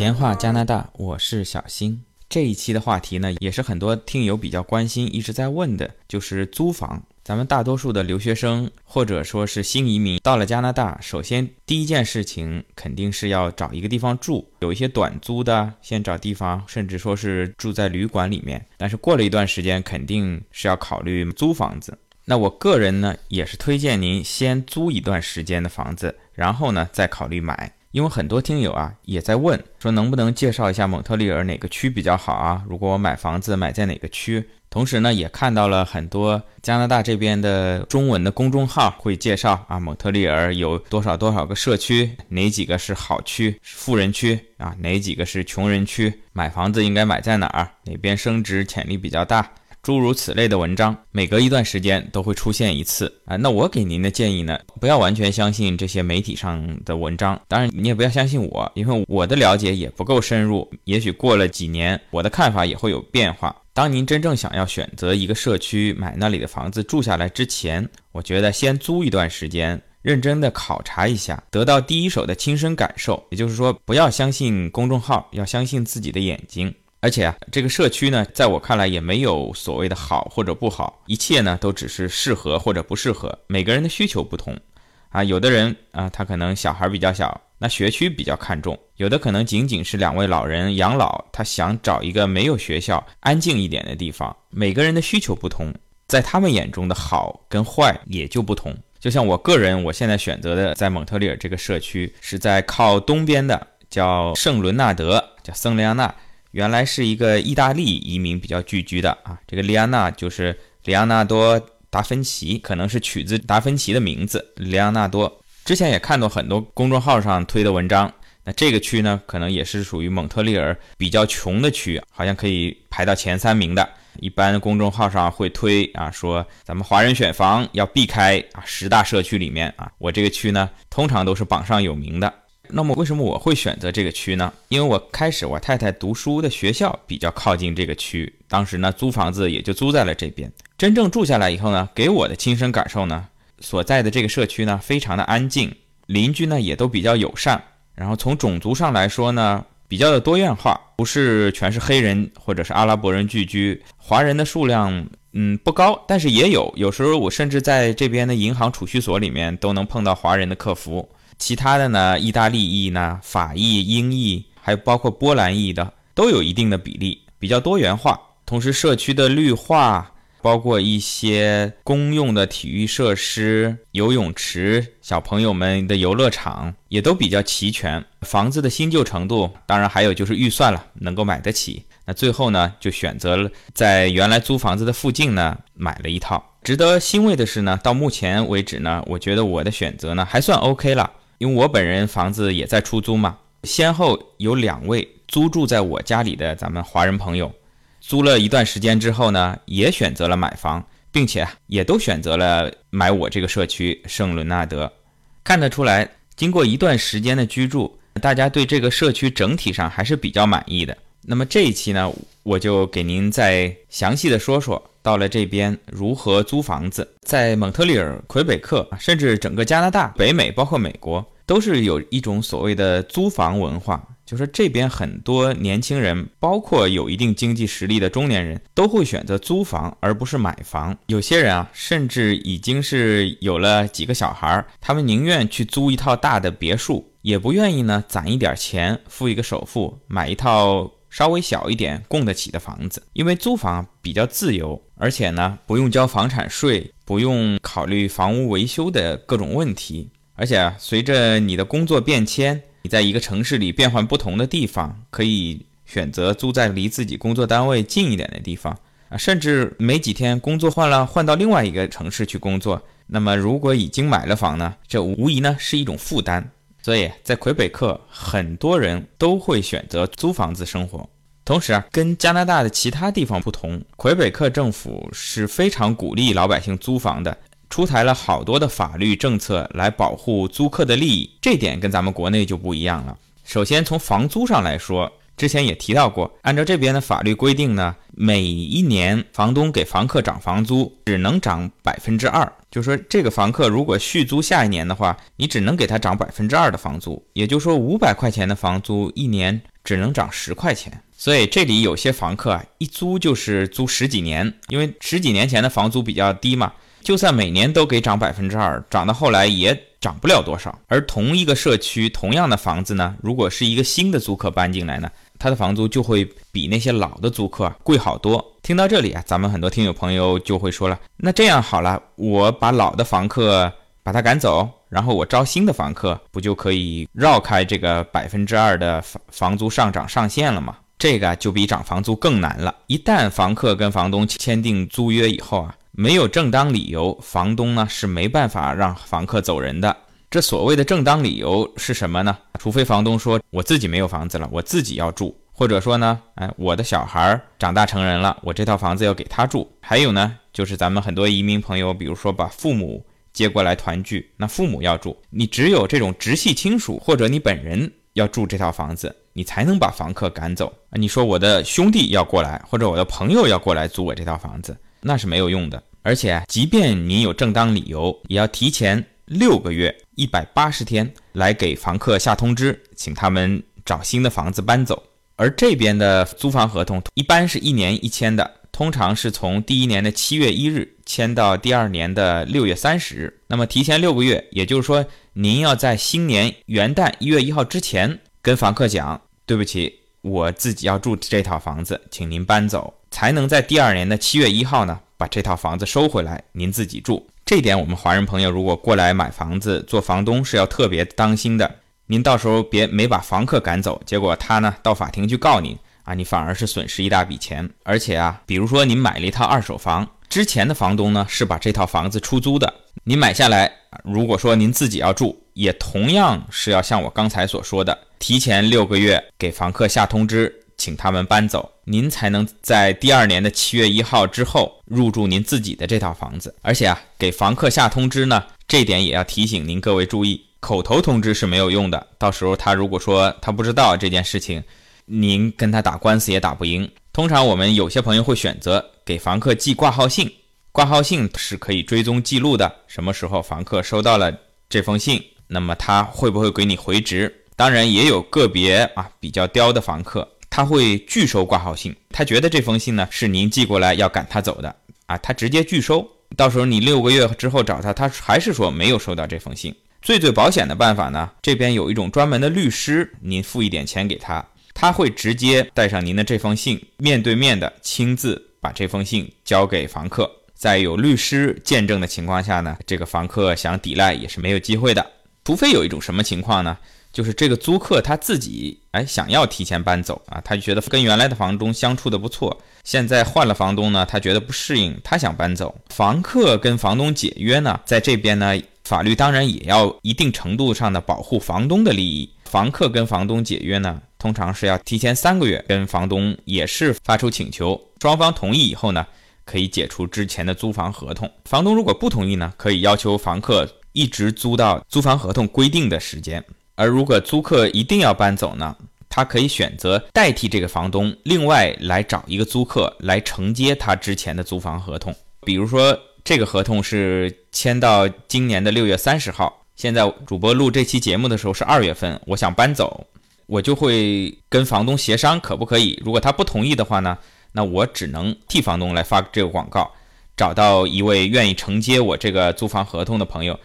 闲话加拿大，我是小新。这一期的话题呢，也是很多听友比较关心，一直在问的，就是租房。咱们大多数的留学生或者说是新移民到了加拿大，首先第一件事情肯定是要找一个地方住，有一些短租的，先找地方，甚至说是住在旅馆里面。但是过了一段时间，肯定是要考虑租房子。那我个人呢，也是推荐您先租一段时间的房子，然后呢再考虑买。因为很多听友啊也在问，说能不能介绍一下蒙特利尔哪个区比较好啊？如果我买房子买在哪个区？同时呢，也看到了很多加拿大这边的中文的公众号会介绍啊，蒙特利尔有多少多少个社区，哪几个是好区、富人区啊？哪几个是穷人区？买房子应该买在哪儿？哪边升值潜力比较大？诸如此类的文章，每隔一段时间都会出现一次啊。那我给您的建议呢，不要完全相信这些媒体上的文章，当然你也不要相信我，因为我的了解也不够深入。也许过了几年，我的看法也会有变化。当您真正想要选择一个社区买那里的房子住下来之前，我觉得先租一段时间，认真的考察一下，得到第一手的亲身感受。也就是说，不要相信公众号，要相信自己的眼睛。而且啊，这个社区呢，在我看来也没有所谓的好或者不好，一切呢都只是适合或者不适合，每个人的需求不同，啊，有的人啊，他可能小孩比较小，那学区比较看重；有的可能仅仅是两位老人养老，他想找一个没有学校、安静一点的地方。每个人的需求不同，在他们眼中的好跟坏也就不同。就像我个人，我现在选择的在蒙特利尔这个社区，是在靠东边的，叫圣伦纳德，叫圣利亚纳。原来是一个意大利移民比较聚居的啊，这个利安娜就是里昂纳多·达芬奇，可能是取自达芬奇的名字。里昂纳多之前也看到很多公众号上推的文章，那这个区呢，可能也是属于蒙特利尔比较穷的区，好像可以排到前三名的。一般公众号上会推啊，说咱们华人选房要避开啊十大社区里面啊，我这个区呢，通常都是榜上有名的。那么为什么我会选择这个区呢？因为我开始我太太读书的学校比较靠近这个区，当时呢租房子也就租在了这边。真正住下来以后呢，给我的亲身感受呢，所在的这个社区呢非常的安静，邻居呢也都比较友善。然后从种族上来说呢，比较的多样化，不是全是黑人或者是阿拉伯人聚居，华人的数量嗯不高，但是也有。有时候我甚至在这边的银行储蓄所里面都能碰到华人的客服。其他的呢，意大利裔呢，法裔、英裔，还有包括波兰裔的，都有一定的比例，比较多元化。同时，社区的绿化，包括一些公用的体育设施、游泳池、小朋友们的游乐场，也都比较齐全。房子的新旧程度，当然还有就是预算了，能够买得起。那最后呢，就选择了在原来租房子的附近呢，买了一套。值得欣慰的是呢，到目前为止呢，我觉得我的选择呢，还算 OK 了。因为我本人房子也在出租嘛，先后有两位租住在我家里的咱们华人朋友，租了一段时间之后呢，也选择了买房，并且也都选择了买我这个社区圣伦纳德。看得出来，经过一段时间的居住，大家对这个社区整体上还是比较满意的。那么这一期呢，我就给您再详细的说说，到了这边如何租房子。在蒙特利尔、魁北克，甚至整个加拿大、北美，包括美国，都是有一种所谓的租房文化，就是这边很多年轻人，包括有一定经济实力的中年人，都会选择租房而不是买房。有些人啊，甚至已经是有了几个小孩，他们宁愿去租一套大的别墅，也不愿意呢攒一点钱付一个首付买一套。稍微小一点供得起的房子，因为租房比较自由，而且呢不用交房产税，不用考虑房屋维修的各种问题，而且随着你的工作变迁，你在一个城市里变换不同的地方，可以选择租在离自己工作单位近一点的地方啊，甚至没几天工作换了，换到另外一个城市去工作。那么如果已经买了房呢，这无疑呢是一种负担。所以在魁北克，很多人都会选择租房子生活。同时啊，跟加拿大的其他地方不同，魁北克政府是非常鼓励老百姓租房的，出台了好多的法律政策来保护租客的利益。这点跟咱们国内就不一样了。首先从房租上来说，之前也提到过，按照这边的法律规定呢，每一年房东给房客涨房租只能涨百分之二，就说这个房客如果续租下一年的话，你只能给他涨百分之二的房租，也就是说五百块钱的房租一年只能涨十块钱。所以这里有些房客啊，一租就是租十几年，因为十几年前的房租比较低嘛，就算每年都给涨百分之二，涨到后来也。涨不了多少，而同一个社区同样的房子呢，如果是一个新的租客搬进来呢，他的房租就会比那些老的租客贵好多。听到这里啊，咱们很多听友朋友就会说了，那这样好了，我把老的房客把他赶走，然后我招新的房客，不就可以绕开这个百分之二的房房租上涨上限了吗？这个就比涨房租更难了。一旦房客跟房东签订租约以后啊。没有正当理由，房东呢是没办法让房客走人的。这所谓的正当理由是什么呢？除非房东说我自己没有房子了，我自己要住，或者说呢，哎，我的小孩长大成人了，我这套房子要给他住。还有呢，就是咱们很多移民朋友，比如说把父母接过来团聚，那父母要住，你只有这种直系亲属或者你本人要住这套房子，你才能把房客赶走。你说我的兄弟要过来，或者我的朋友要过来租我这套房子。那是没有用的，而且即便你有正当理由，也要提前六个月一百八十天来给房客下通知，请他们找新的房子搬走。而这边的租房合同一般是一年一签的，通常是从第一年的七月一日签到第二年的六月三十日。那么提前六个月，也就是说，您要在新年元旦一月一号之前跟房客讲，对不起，我自己要住这套房子，请您搬走。才能在第二年的七月一号呢，把这套房子收回来，您自己住。这点我们华人朋友如果过来买房子做房东是要特别当心的。您到时候别没把房客赶走，结果他呢到法庭去告您啊，你反而是损失一大笔钱。而且啊，比如说您买了一套二手房，之前的房东呢是把这套房子出租的，您买下来，如果说您自己要住，也同样是要像我刚才所说的，提前六个月给房客下通知。请他们搬走，您才能在第二年的七月一号之后入住您自己的这套房子。而且啊，给房客下通知呢，这点也要提醒您各位注意，口头通知是没有用的。到时候他如果说他不知道这件事情，您跟他打官司也打不赢。通常我们有些朋友会选择给房客寄挂号信，挂号信是可以追踪记录的，什么时候房客收到了这封信，那么他会不会给你回执？当然也有个别啊比较刁的房客。他会拒收挂号信，他觉得这封信呢是您寄过来要赶他走的啊，他直接拒收。到时候你六个月之后找他，他还是说没有收到这封信。最最保险的办法呢，这边有一种专门的律师，您付一点钱给他，他会直接带上您的这封信，面对面的亲自把这封信交给房客，在有律师见证的情况下呢，这个房客想抵赖也是没有机会的，除非有一种什么情况呢？就是这个租客他自己哎想要提前搬走啊，他就觉得跟原来的房东相处的不错，现在换了房东呢，他觉得不适应，他想搬走。房客跟房东解约呢，在这边呢，法律当然也要一定程度上的保护房东的利益。房客跟房东解约呢，通常是要提前三个月跟房东也是发出请求，双方同意以后呢，可以解除之前的租房合同。房东如果不同意呢，可以要求房客一直租到租房合同规定的时间。而如果租客一定要搬走呢，他可以选择代替这个房东，另外来找一个租客来承接他之前的租房合同。比如说，这个合同是签到今年的六月三十号，现在主播录这期节目的时候是二月份，我想搬走，我就会跟房东协商可不可以。如果他不同意的话呢，那我只能替房东来发这个广告，找到一位愿意承接我这个租房合同的朋友，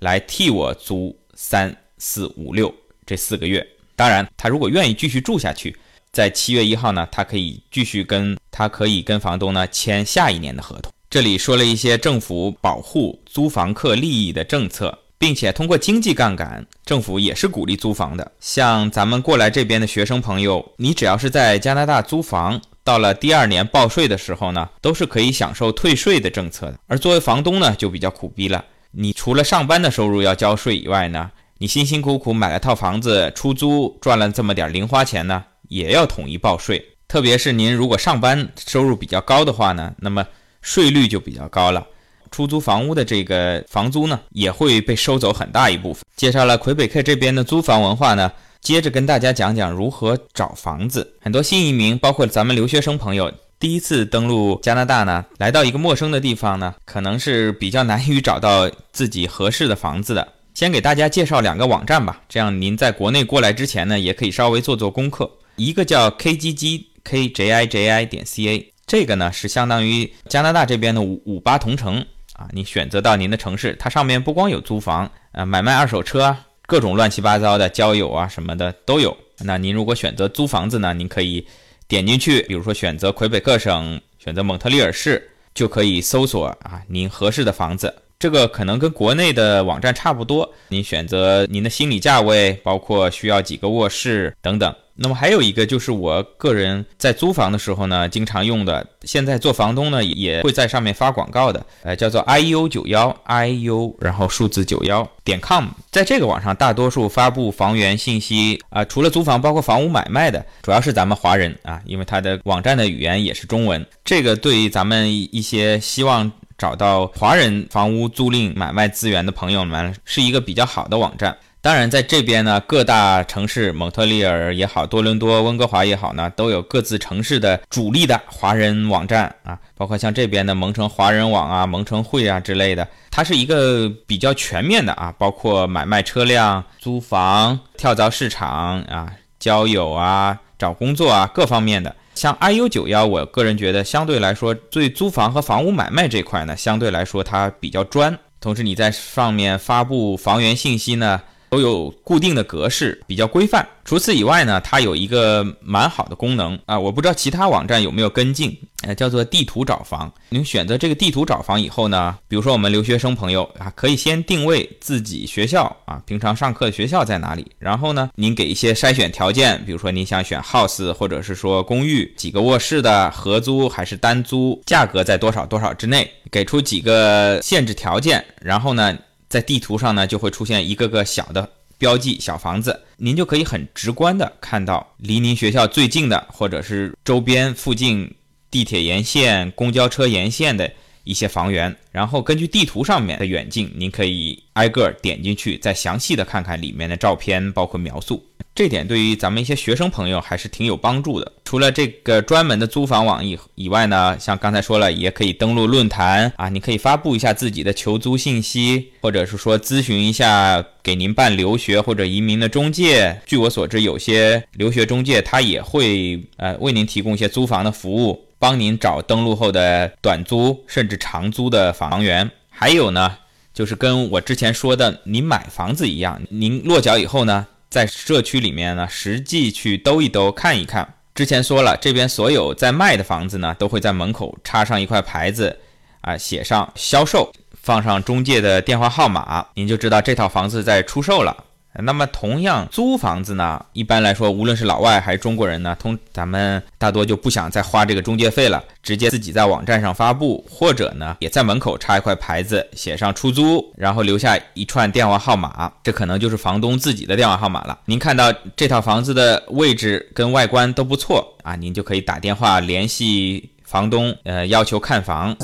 来替我租三。四五六这四个月，当然，他如果愿意继续住下去，在七月一号呢，他可以继续跟他可以跟房东呢签下一年的合同。这里说了一些政府保护租房客利益的政策，并且通过经济杠杆，政府也是鼓励租房的。像咱们过来这边的学生朋友，你只要是在加拿大租房，到了第二年报税的时候呢，都是可以享受退税的政策的。而作为房东呢，就比较苦逼了，你除了上班的收入要交税以外呢。你辛辛苦苦买了套房子出租，赚了这么点零花钱呢，也要统一报税。特别是您如果上班收入比较高的话呢，那么税率就比较高了。出租房屋的这个房租呢，也会被收走很大一部分。介绍了魁北克这边的租房文化呢，接着跟大家讲讲如何找房子。很多新移民，包括咱们留学生朋友，第一次登陆加拿大呢，来到一个陌生的地方呢，可能是比较难于找到自己合适的房子的。先给大家介绍两个网站吧，这样您在国内过来之前呢，也可以稍微做做功课。一个叫 KGG KJIJI 点 CA，这个呢是相当于加拿大这边的五五八同城啊。你选择到您的城市，它上面不光有租房啊，买卖二手车啊，各种乱七八糟的交友啊什么的都有。那您如果选择租房子呢，您可以点进去，比如说选择魁北克省，选择蒙特利尔市，就可以搜索啊您合适的房子。这个可能跟国内的网站差不多，您选择您的心理价位，包括需要几个卧室等等。那么还有一个就是我个人在租房的时候呢，经常用的，现在做房东呢也会在上面发广告的，呃，叫做 i u 九幺 i u，然后数字九幺点 com，在这个网上大多数发布房源信息啊，除了租房，包括房屋买卖的，主要是咱们华人啊，因为它的网站的语言也是中文，这个对于咱们一些希望。找到华人房屋租赁买卖资源的朋友们，是一个比较好的网站。当然，在这边呢，各大城市，蒙特利尔也好，多伦多、温哥华也好呢，都有各自城市的主力的华人网站啊，包括像这边的蒙城华人网啊、蒙城汇啊之类的，它是一个比较全面的啊，包括买卖车辆、租房、跳蚤市场啊、交友啊、找工作啊各方面的。像 IU 九幺，我个人觉得相对来说，对租房和房屋买卖这块呢，相对来说它比较专。同时你在上面发布房源信息呢。都有固定的格式，比较规范。除此以外呢，它有一个蛮好的功能啊，我不知道其他网站有没有跟进，呃，叫做地图找房。您选择这个地图找房以后呢，比如说我们留学生朋友啊，可以先定位自己学校啊，平常上课的学校在哪里，然后呢，您给一些筛选条件，比如说您想选 house 或者是说公寓，几个卧室的合租还是单租，价格在多少多少之内，给出几个限制条件，然后呢。在地图上呢，就会出现一个个小的标记小房子，您就可以很直观的看到离您学校最近的，或者是周边附近地铁沿线、公交车沿线的一些房源。然后根据地图上面的远近，您可以挨个点进去，再详细的看看里面的照片，包括描述。这点对于咱们一些学生朋友还是挺有帮助的。除了这个专门的租房网以以外呢，像刚才说了，也可以登录论坛啊，你可以发布一下自己的求租信息，或者是说咨询一下给您办留学或者移民的中介。据我所知，有些留学中介他也会呃为您提供一些租房的服务，帮您找登录后的短租甚至长租的房源。还有呢，就是跟我之前说的，您买房子一样，您落脚以后呢。在社区里面呢，实际去兜一兜，看一看。之前说了，这边所有在卖的房子呢，都会在门口插上一块牌子，啊，写上销售，放上中介的电话号码，您就知道这套房子在出售了。那么，同样租房子呢，一般来说，无论是老外还是中国人呢，通咱们大多就不想再花这个中介费了，直接自己在网站上发布，或者呢，也在门口插一块牌子，写上出租，然后留下一串电话号码，这可能就是房东自己的电话号码了。您看到这套房子的位置跟外观都不错啊，您就可以打电话联系房东，呃，要求看房。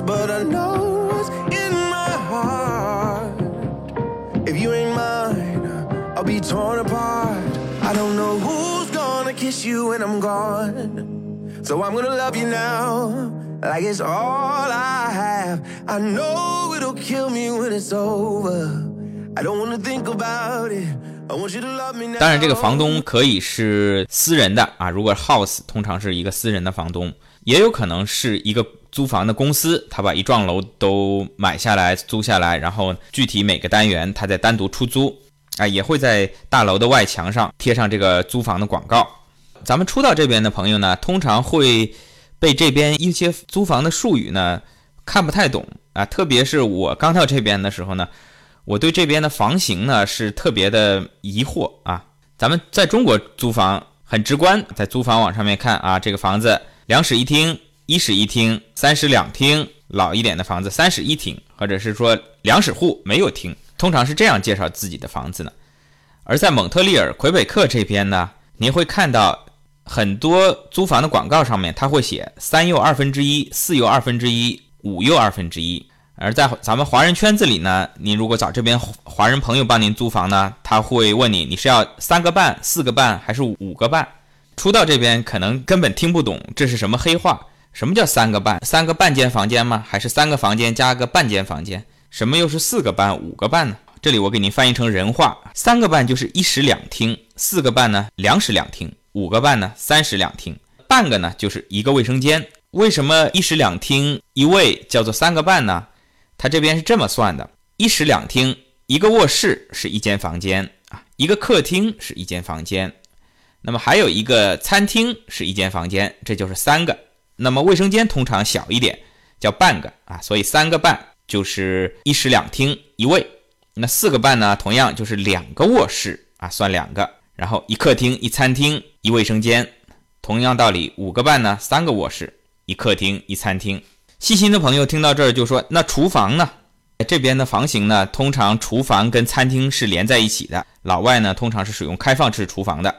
Be torn apart. I don't know who's gonna kiss you when I'm gone. So I'm gonna love you now, like it's all I have. I know it'll kill me when it's over. I don't wanna think about it. 当然，这个房东可以是私人的啊。如果 house 通常是一个私人的房东，也有可能是一个租房的公司，他把一幢楼都买下来租下来，然后具体每个单元他再单独出租。啊，也会在大楼的外墙上贴上这个租房的广告。咱们初到这边的朋友呢，通常会被这边一些租房的术语呢看不太懂啊。特别是我刚到这边的时候呢，我对这边的房型呢是特别的疑惑啊。咱们在中国租房很直观，在租房网上面看啊，这个房子两室一厅、一室一厅、三室两厅，老一点的房子三室一厅，或者是说两室户没有厅。通常是这样介绍自己的房子呢，而在蒙特利尔、魁北克这边呢，您会看到很多租房的广告上面，它会写三又二分之一、四又二分之一、五又二分之一而在咱们华人圈子里呢，您如果找这边华人朋友帮您租房呢，他会问你，你是要三个半、四个半还是五个半？初到这边可能根本听不懂这是什么黑话，什么叫三个半？三个半间房间吗？还是三个房间加个半间房间？什么又是四个半、五个半呢？这里我给您翻译成人话：三个半就是一室两厅，四个半呢两室两厅，五个半呢三室两厅，半个呢就是一个卫生间。为什么一室两厅一卫叫做三个半呢？他这边是这么算的：一室两厅，一个卧室是一间房间啊，一个客厅是一间房间，那么还有一个餐厅是一间房间，这就是三个。那么卫生间通常小一点，叫半个啊，所以三个半就是一室两厅一卫。那四个半呢，同样就是两个卧室啊，算两个，然后一客厅一餐厅一卫生间。同样道理，五个半呢，三个卧室一客厅一餐厅。细心的朋友听到这儿就说：“那厨房呢？这边的房型呢，通常厨房跟餐厅是连在一起的。老外呢，通常是使用开放式厨房的，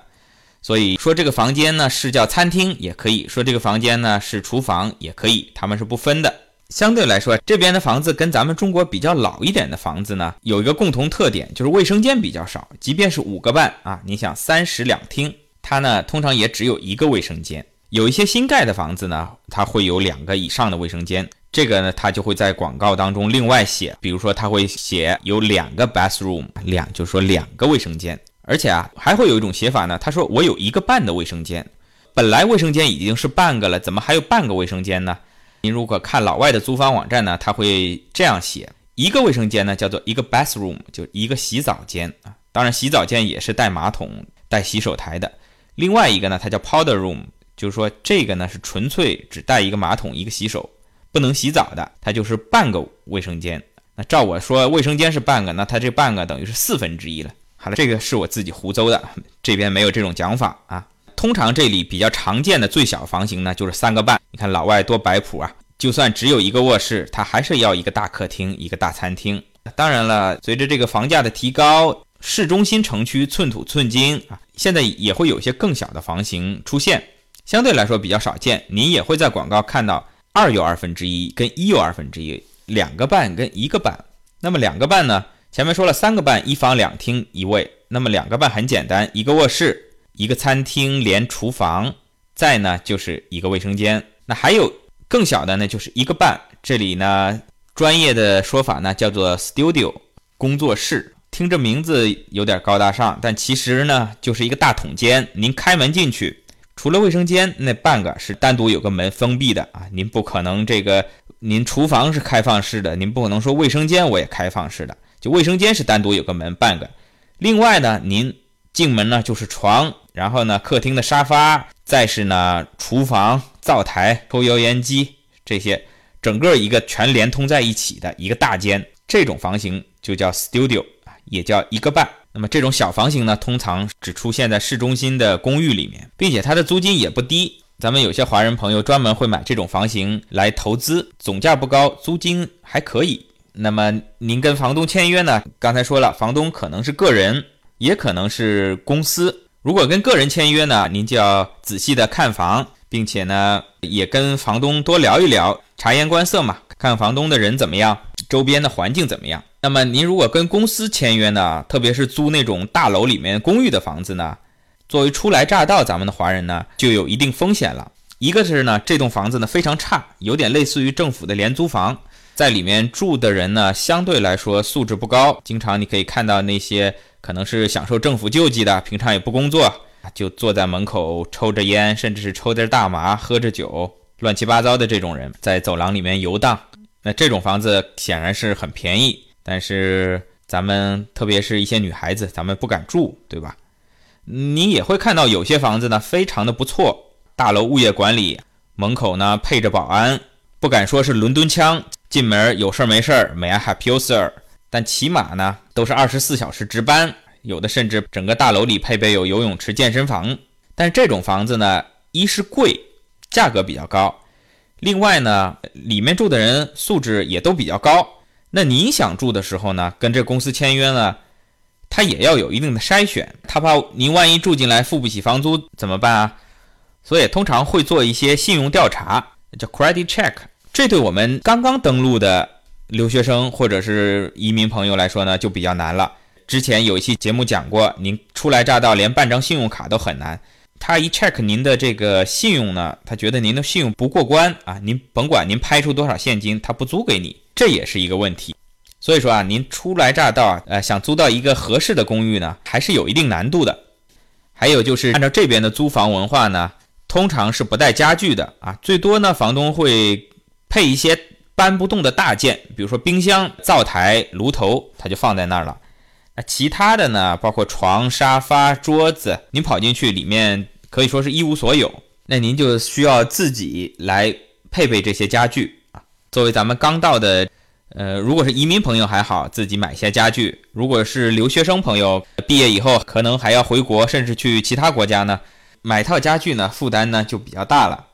所以说这个房间呢是叫餐厅也可以说这个房间呢是厨房也可以，他们是不分的。相对来说，这边的房子跟咱们中国比较老一点的房子呢，有一个共同特点，就是卫生间比较少。即便是五个半啊，你想三室两厅，它呢通常也只有一个卫生间。”有一些新盖的房子呢，它会有两个以上的卫生间，这个呢，它就会在广告当中另外写，比如说它会写有两个 bathroom，两就是说两个卫生间，而且啊，还会有一种写法呢，他说我有一个半的卫生间，本来卫生间已经是半个了，怎么还有半个卫生间呢？您如果看老外的租房网站呢，他会这样写，一个卫生间呢叫做一个 bathroom，就一个洗澡间啊，当然洗澡间也是带马桶、带洗手台的，另外一个呢，它叫 powder room。就是说，这个呢是纯粹只带一个马桶、一个洗手，不能洗澡的，它就是半个卫生间。那照我说，卫生间是半个，那它这半个等于是四分之一了。好了，这个是我自己胡诌的，这边没有这种讲法啊。通常这里比较常见的最小房型呢，就是三个半。你看老外多摆谱啊，就算只有一个卧室，他还是要一个大客厅、一个大餐厅。当然了，随着这个房价的提高，市中心城区寸土寸金啊，现在也会有些更小的房型出现。相对来说比较少见，您也会在广告看到二又二分之一跟一又二分之一，两个半跟一个半。那么两个半呢？前面说了三个半，一房两厅一卫。那么两个半很简单，一个卧室，一个餐厅连厨房，再呢就是一个卫生间。那还有更小的呢，就是一个半。这里呢专业的说法呢叫做 studio 工作室，听这名字有点高大上，但其实呢就是一个大桶间。您开门进去。除了卫生间那半个是单独有个门封闭的啊，您不可能这个您厨房是开放式的，您不可能说卫生间我也开放式的，就卫生间是单独有个门半个。另外呢，您进门呢就是床，然后呢客厅的沙发，再是呢厨房、灶台、抽油烟机这些，整个一个全连通在一起的一个大间，这种房型就叫 studio，也叫一个半。那么这种小房型呢，通常只出现在市中心的公寓里面，并且它的租金也不低。咱们有些华人朋友专门会买这种房型来投资，总价不高，租金还可以。那么您跟房东签约呢？刚才说了，房东可能是个人，也可能是公司。如果跟个人签约呢，您就要仔细的看房，并且呢，也跟房东多聊一聊，察言观色嘛，看房东的人怎么样，周边的环境怎么样。那么您如果跟公司签约呢，特别是租那种大楼里面公寓的房子呢，作为初来乍到，咱们的华人呢就有一定风险了。一个是呢，这栋房子呢非常差，有点类似于政府的廉租房，在里面住的人呢相对来说素质不高，经常你可以看到那些可能是享受政府救济的，平常也不工作，就坐在门口抽着烟，甚至是抽点大麻，喝着酒，乱七八糟的这种人在走廊里面游荡。那这种房子显然是很便宜。但是咱们特别是一些女孩子，咱们不敢住，对吧？你也会看到有些房子呢，非常的不错，大楼物业管理，门口呢配着保安，不敢说是伦敦枪，进门有事儿没事儿，May I help you, sir？但起码呢都是二十四小时值班，有的甚至整个大楼里配备有游泳池、健身房。但这种房子呢，一是贵，价格比较高，另外呢，里面住的人素质也都比较高。那您想住的时候呢，跟这公司签约呢，他也要有一定的筛选，他怕您万一住进来付不起房租怎么办啊？所以通常会做一些信用调查，叫 credit check。这对我们刚刚登陆的留学生或者是移民朋友来说呢，就比较难了。之前有一期节目讲过，您初来乍到，连办张信用卡都很难。他一 check 您的这个信用呢，他觉得您的信用不过关啊，您甭管您拍出多少现金，他不租给你，这也是一个问题。所以说啊，您初来乍到，呃，想租到一个合适的公寓呢，还是有一定难度的。还有就是按照这边的租房文化呢，通常是不带家具的啊，最多呢，房东会配一些搬不动的大件，比如说冰箱、灶台、炉头，它就放在那儿了。那其他的呢，包括床、沙发、桌子，您跑进去里面可以说是一无所有。那您就需要自己来配备这些家具啊。作为咱们刚到的，呃，如果是移民朋友还好，自己买些家具；如果是留学生朋友，毕业以后可能还要回国，甚至去其他国家呢，买套家具呢，负担呢就比较大了。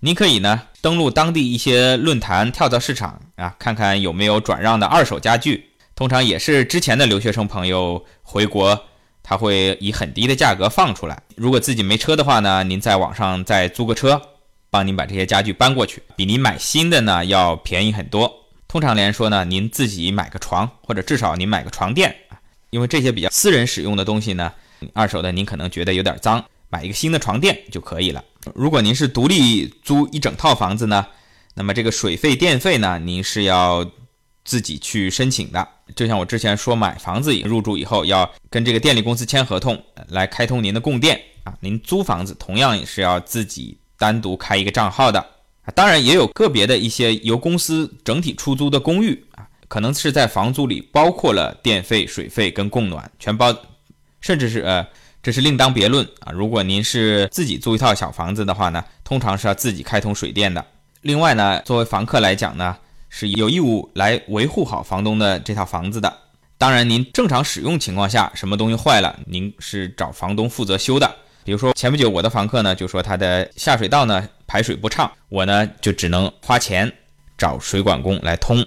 您可以呢登录当地一些论坛、跳蚤市场啊，看看有没有转让的二手家具。通常也是之前的留学生朋友回国，他会以很低的价格放出来。如果自己没车的话呢，您在网上再租个车，帮您把这些家具搬过去，比您买新的呢要便宜很多。通常来说呢，您自己买个床，或者至少您买个床垫，因为这些比较私人使用的东西呢，二手的您可能觉得有点脏，买一个新的床垫就可以了。如果您是独立租一整套房子呢，那么这个水费电费呢，您是要自己去申请的。就像我之前说，买房子入住以后要跟这个电力公司签合同，来开通您的供电啊。您租房子同样也是要自己单独开一个账号的啊。当然也有个别的一些由公司整体出租的公寓啊，可能是在房租里包括了电费、水费跟供暖全包，甚至是呃，这是另当别论啊。如果您是自己租一套小房子的话呢，通常是要自己开通水电的。另外呢，作为房客来讲呢。是有义务来维护好房东的这套房子的。当然，您正常使用情况下，什么东西坏了，您是找房东负责修的。比如说，前不久我的房客呢就说他的下水道呢排水不畅，我呢就只能花钱找水管工来通。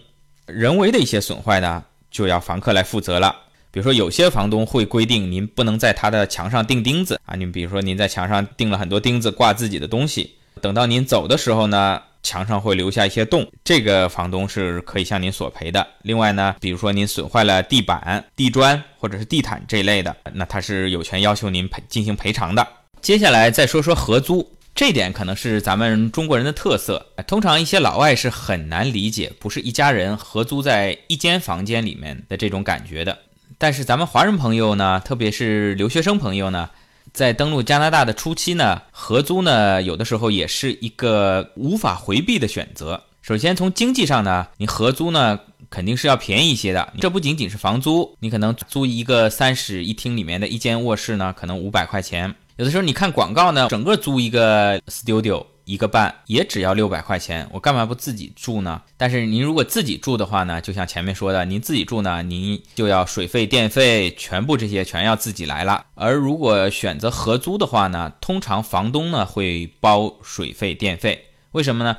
人为的一些损坏呢，就要房客来负责了。比如说，有些房东会规定您不能在他的墙上钉钉子啊，你比如说您在墙上钉了很多钉子挂自己的东西，等到您走的时候呢。墙上会留下一些洞，这个房东是可以向您索赔的。另外呢，比如说您损坏了地板、地砖或者是地毯这一类的，那他是有权要求您赔进行赔偿的。接下来再说说合租，这点可能是咱们中国人的特色。通常一些老外是很难理解，不是一家人合租在一间房间里面的这种感觉的。但是咱们华人朋友呢，特别是留学生朋友呢。在登陆加拿大的初期呢，合租呢有的时候也是一个无法回避的选择。首先从经济上呢，你合租呢肯定是要便宜一些的。这不仅仅是房租，你可能租一个三室一厅里面的一间卧室呢，可能五百块钱。有的时候你看广告呢，整个租一个 studio。一个半也只要六百块钱，我干嘛不自己住呢？但是您如果自己住的话呢，就像前面说的，您自己住呢，您就要水费、电费全部这些全要自己来了。而如果选择合租的话呢，通常房东呢会包水费、电费。为什么呢？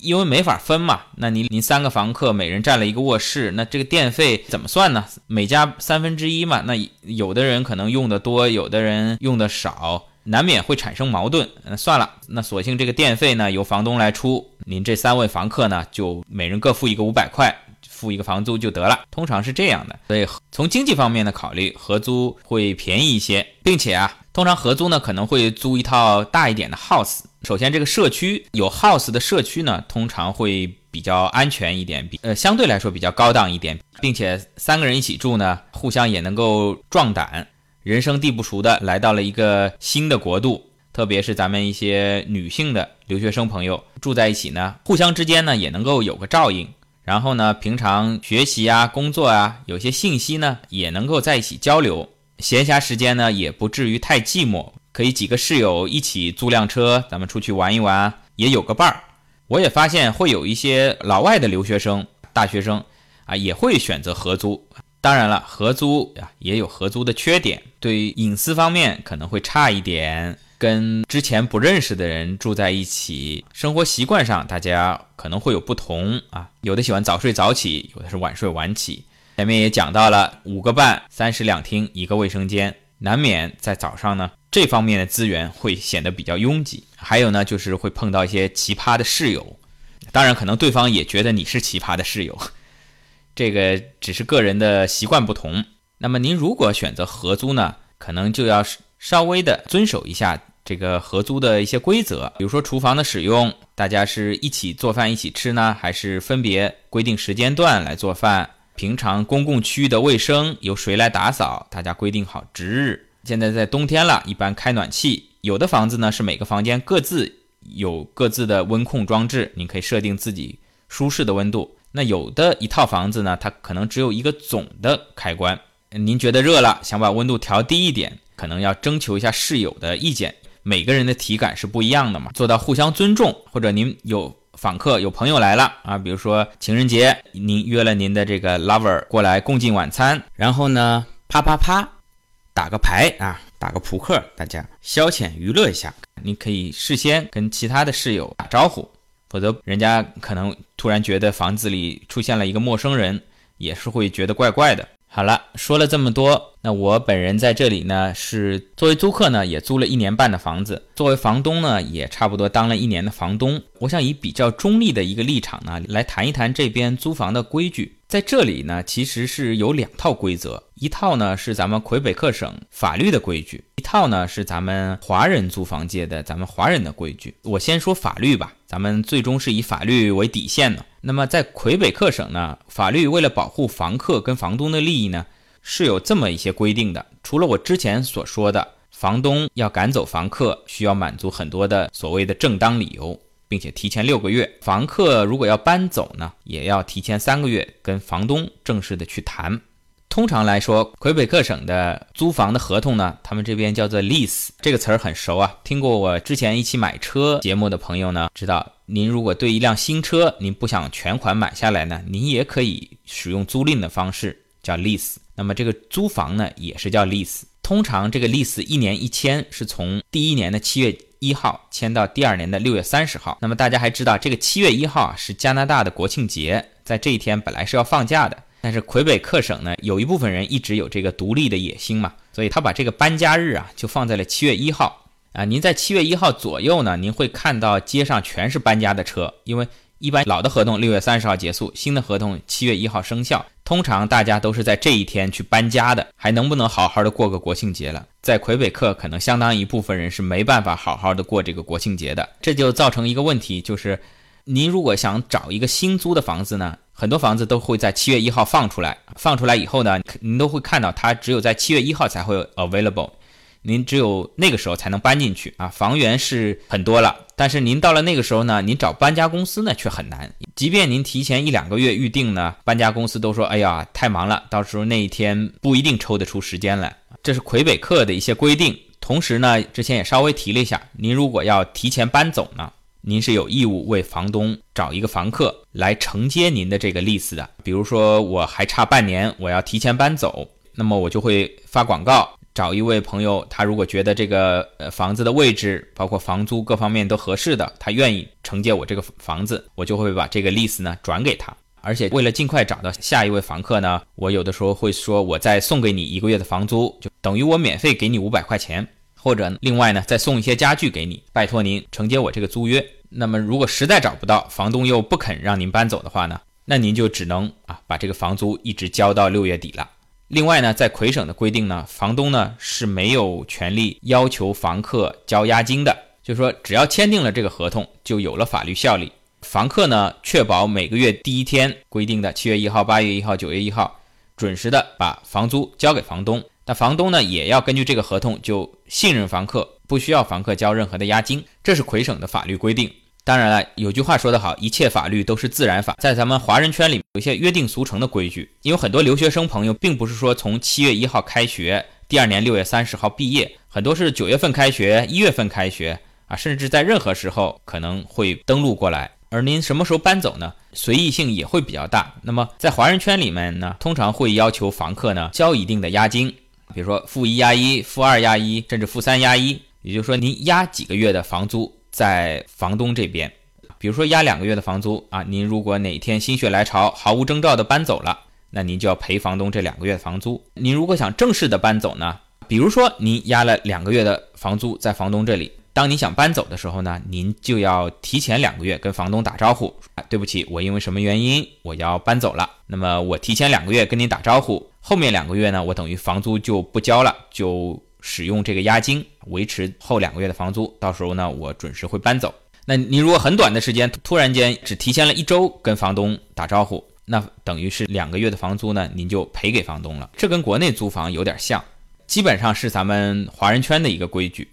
因为没法分嘛。那您您三个房客每人占了一个卧室，那这个电费怎么算呢？每家三分之一嘛。那有的人可能用的多，有的人用的少。难免会产生矛盾，那算了，那索性这个电费呢由房东来出，您这三位房客呢就每人各付一个五百块，付一个房租就得了，通常是这样的。所以从经济方面的考虑，合租会便宜一些，并且啊，通常合租呢可能会租一套大一点的 house。首先，这个社区有 house 的社区呢，通常会比较安全一点，比呃相对来说比较高档一点，并且三个人一起住呢，互相也能够壮胆。人生地不熟的来到了一个新的国度，特别是咱们一些女性的留学生朋友住在一起呢，互相之间呢也能够有个照应。然后呢，平常学习啊、工作啊，有些信息呢也能够在一起交流。闲暇时间呢也不至于太寂寞，可以几个室友一起租辆车，咱们出去玩一玩，也有个伴儿。我也发现会有一些老外的留学生、大学生啊，也会选择合租。当然了，合租呀也有合租的缺点，对于隐私方面可能会差一点。跟之前不认识的人住在一起，生活习惯上大家可能会有不同啊。有的喜欢早睡早起，有的是晚睡晚起。前面也讲到了，五个半，三室两厅，一个卫生间，难免在早上呢这方面的资源会显得比较拥挤。还有呢，就是会碰到一些奇葩的室友，当然可能对方也觉得你是奇葩的室友。这个只是个人的习惯不同。那么您如果选择合租呢，可能就要稍微的遵守一下这个合租的一些规则，比如说厨房的使用，大家是一起做饭一起吃呢，还是分别规定时间段来做饭？平常公共区域的卫生由谁来打扫？大家规定好值日。现在在冬天了，一般开暖气。有的房子呢是每个房间各自有各自的温控装置，你可以设定自己舒适的温度。那有的一套房子呢，它可能只有一个总的开关。您觉得热了，想把温度调低一点，可能要征求一下室友的意见。每个人的体感是不一样的嘛，做到互相尊重。或者您有访客、有朋友来了啊，比如说情人节，您约了您的这个 lover 过来共进晚餐，然后呢，啪啪啪，打个牌啊，打个扑克，大家消遣娱乐一下。你可以事先跟其他的室友打招呼，否则人家可能突然觉得房子里出现了一个陌生人，也是会觉得怪怪的。好了，说了这么多，那我本人在这里呢，是作为租客呢，也租了一年半的房子；作为房东呢，也差不多当了一年的房东。我想以比较中立的一个立场呢，来谈一谈这边租房的规矩。在这里呢，其实是有两套规则，一套呢是咱们魁北克省法律的规矩，一套呢是咱们华人租房界的咱们华人的规矩。我先说法律吧，咱们最终是以法律为底线的。那么在魁北克省呢，法律为了保护房客跟房东的利益呢，是有这么一些规定的。除了我之前所说的，房东要赶走房客，需要满足很多的所谓的正当理由。并且提前六个月，房客如果要搬走呢，也要提前三个月跟房东正式的去谈。通常来说，魁北克省的租房的合同呢，他们这边叫做 lease，这个词儿很熟啊。听过我之前一起买车节目的朋友呢，知道您如果对一辆新车您不想全款买下来呢，您也可以使用租赁的方式叫 lease。那么这个租房呢，也是叫 lease。通常这个 lease 一年一签，是从第一年的七月。一号签到第二年的六月三十号，那么大家还知道这个七月一号啊是加拿大的国庆节，在这一天本来是要放假的，但是魁北克省呢有一部分人一直有这个独立的野心嘛，所以他把这个搬家日啊就放在了七月一号啊。您在七月一号左右呢，您会看到街上全是搬家的车，因为。一般老的合同六月三十号结束，新的合同七月一号生效。通常大家都是在这一天去搬家的，还能不能好好的过个国庆节了？在魁北克，可能相当一部分人是没办法好好的过这个国庆节的。这就造成一个问题，就是您如果想找一个新租的房子呢，很多房子都会在七月一号放出来，放出来以后呢，您都会看到它只有在七月一号才会 available。您只有那个时候才能搬进去啊，房源是很多了，但是您到了那个时候呢，您找搬家公司呢却很难。即便您提前一两个月预定呢，搬家公司都说：“哎呀，太忙了，到时候那一天不一定抽得出时间来。”这是魁北克的一些规定。同时呢，之前也稍微提了一下，您如果要提前搬走呢，您是有义务为房东找一个房客来承接您的这个 lease 的。比如说我还差半年，我要提前搬走，那么我就会发广告。找一位朋友，他如果觉得这个呃房子的位置，包括房租各方面都合适的，他愿意承接我这个房子，我就会把这个 lease 呢转给他。而且为了尽快找到下一位房客呢，我有的时候会说，我再送给你一个月的房租，就等于我免费给你五百块钱，或者另外呢再送一些家具给你，拜托您承接我这个租约。那么如果实在找不到房东又不肯让您搬走的话呢，那您就只能啊把这个房租一直交到六月底了。另外呢，在魁省的规定呢，房东呢是没有权利要求房客交押金的，就是说，只要签订了这个合同，就有了法律效力。房客呢，确保每个月第一天规定的七月一号、八月一号、九月一号，准时的把房租交给房东。那房东呢，也要根据这个合同就信任房客，不需要房客交任何的押金。这是魁省的法律规定。当然了，有句话说得好，一切法律都是自然法。在咱们华人圈里，有一些约定俗成的规矩。因为很多留学生朋友并不是说从七月一号开学，第二年六月三十号毕业，很多是九月份开学，一月份开学啊，甚至在任何时候可能会登陆过来。而您什么时候搬走呢？随意性也会比较大。那么在华人圈里面呢，通常会要求房客呢交一定的押金，比如说付一押一、付二押一，甚至付三押一。也就是说，您押几个月的房租。在房东这边，比如说押两个月的房租啊，您如果哪天心血来潮，毫无征兆的搬走了，那您就要赔房东这两个月的房租。您如果想正式的搬走呢，比如说您押了两个月的房租在房东这里，当你想搬走的时候呢，您就要提前两个月跟房东打招呼啊，对不起，我因为什么原因我要搬走了。那么我提前两个月跟您打招呼，后面两个月呢，我等于房租就不交了，就使用这个押金维持后两个月的房租。到时候呢，我准时会搬走。那你如果很短的时间突然间只提前了一周跟房东打招呼，那等于是两个月的房租呢，您就赔给房东了。这跟国内租房有点像，基本上是咱们华人圈的一个规矩。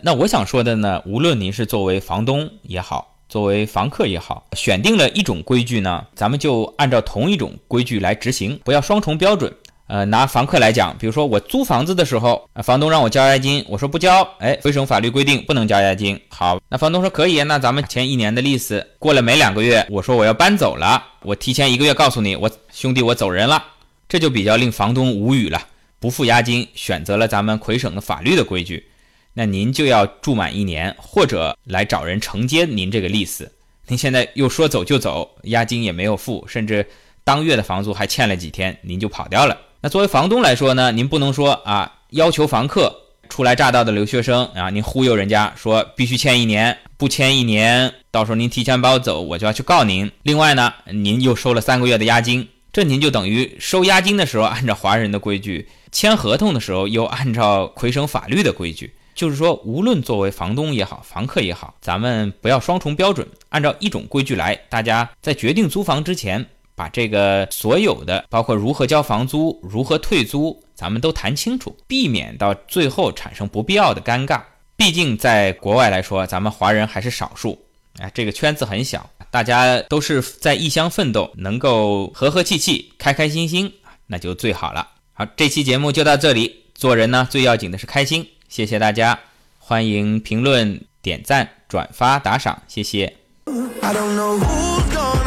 那我想说的呢，无论您是作为房东也好，作为房客也好，选定了一种规矩呢，咱们就按照同一种规矩来执行，不要双重标准。呃，拿房客来讲，比如说我租房子的时候，房东让我交押金，我说不交，哎，回省法律规定不能交押金。好，那房东说可以，那咱们签一年的利息。过了没两个月，我说我要搬走了，我提前一个月告诉你，我兄弟我走人了，这就比较令房东无语了，不付押金，选择了咱们魁省的法律的规矩。那您就要住满一年，或者来找人承接您这个利息。您现在又说走就走，押金也没有付，甚至当月的房租还欠了几天，您就跑掉了。那作为房东来说呢，您不能说啊，要求房客初来乍到的留学生啊，您忽悠人家说必须签一年，不签一年，到时候您提前把我走，我就要去告您。另外呢，您又收了三个月的押金，这您就等于收押金的时候按照华人的规矩，签合同的时候又按照魁省法律的规矩。就是说，无论作为房东也好，房客也好，咱们不要双重标准，按照一种规矩来。大家在决定租房之前，把这个所有的，包括如何交房租、如何退租，咱们都谈清楚，避免到最后产生不必要的尴尬。毕竟在国外来说，咱们华人还是少数，哎，这个圈子很小，大家都是在异乡奋斗，能够和和气气、开开心心，那就最好了。好，这期节目就到这里。做人呢，最要紧的是开心。谢谢大家，欢迎评论、点赞、转发、打赏，谢谢。I don't know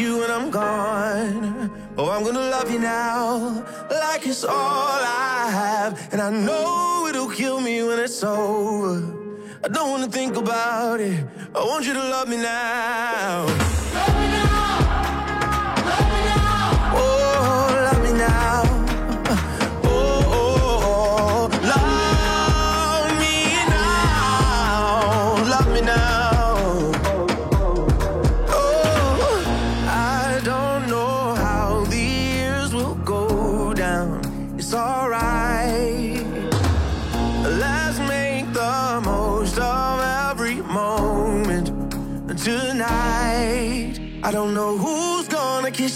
You when I'm gone? Oh, I'm gonna love you now, like it's all I have, and I know it'll kill me when it's over. I don't wanna think about it. I want you to love me now.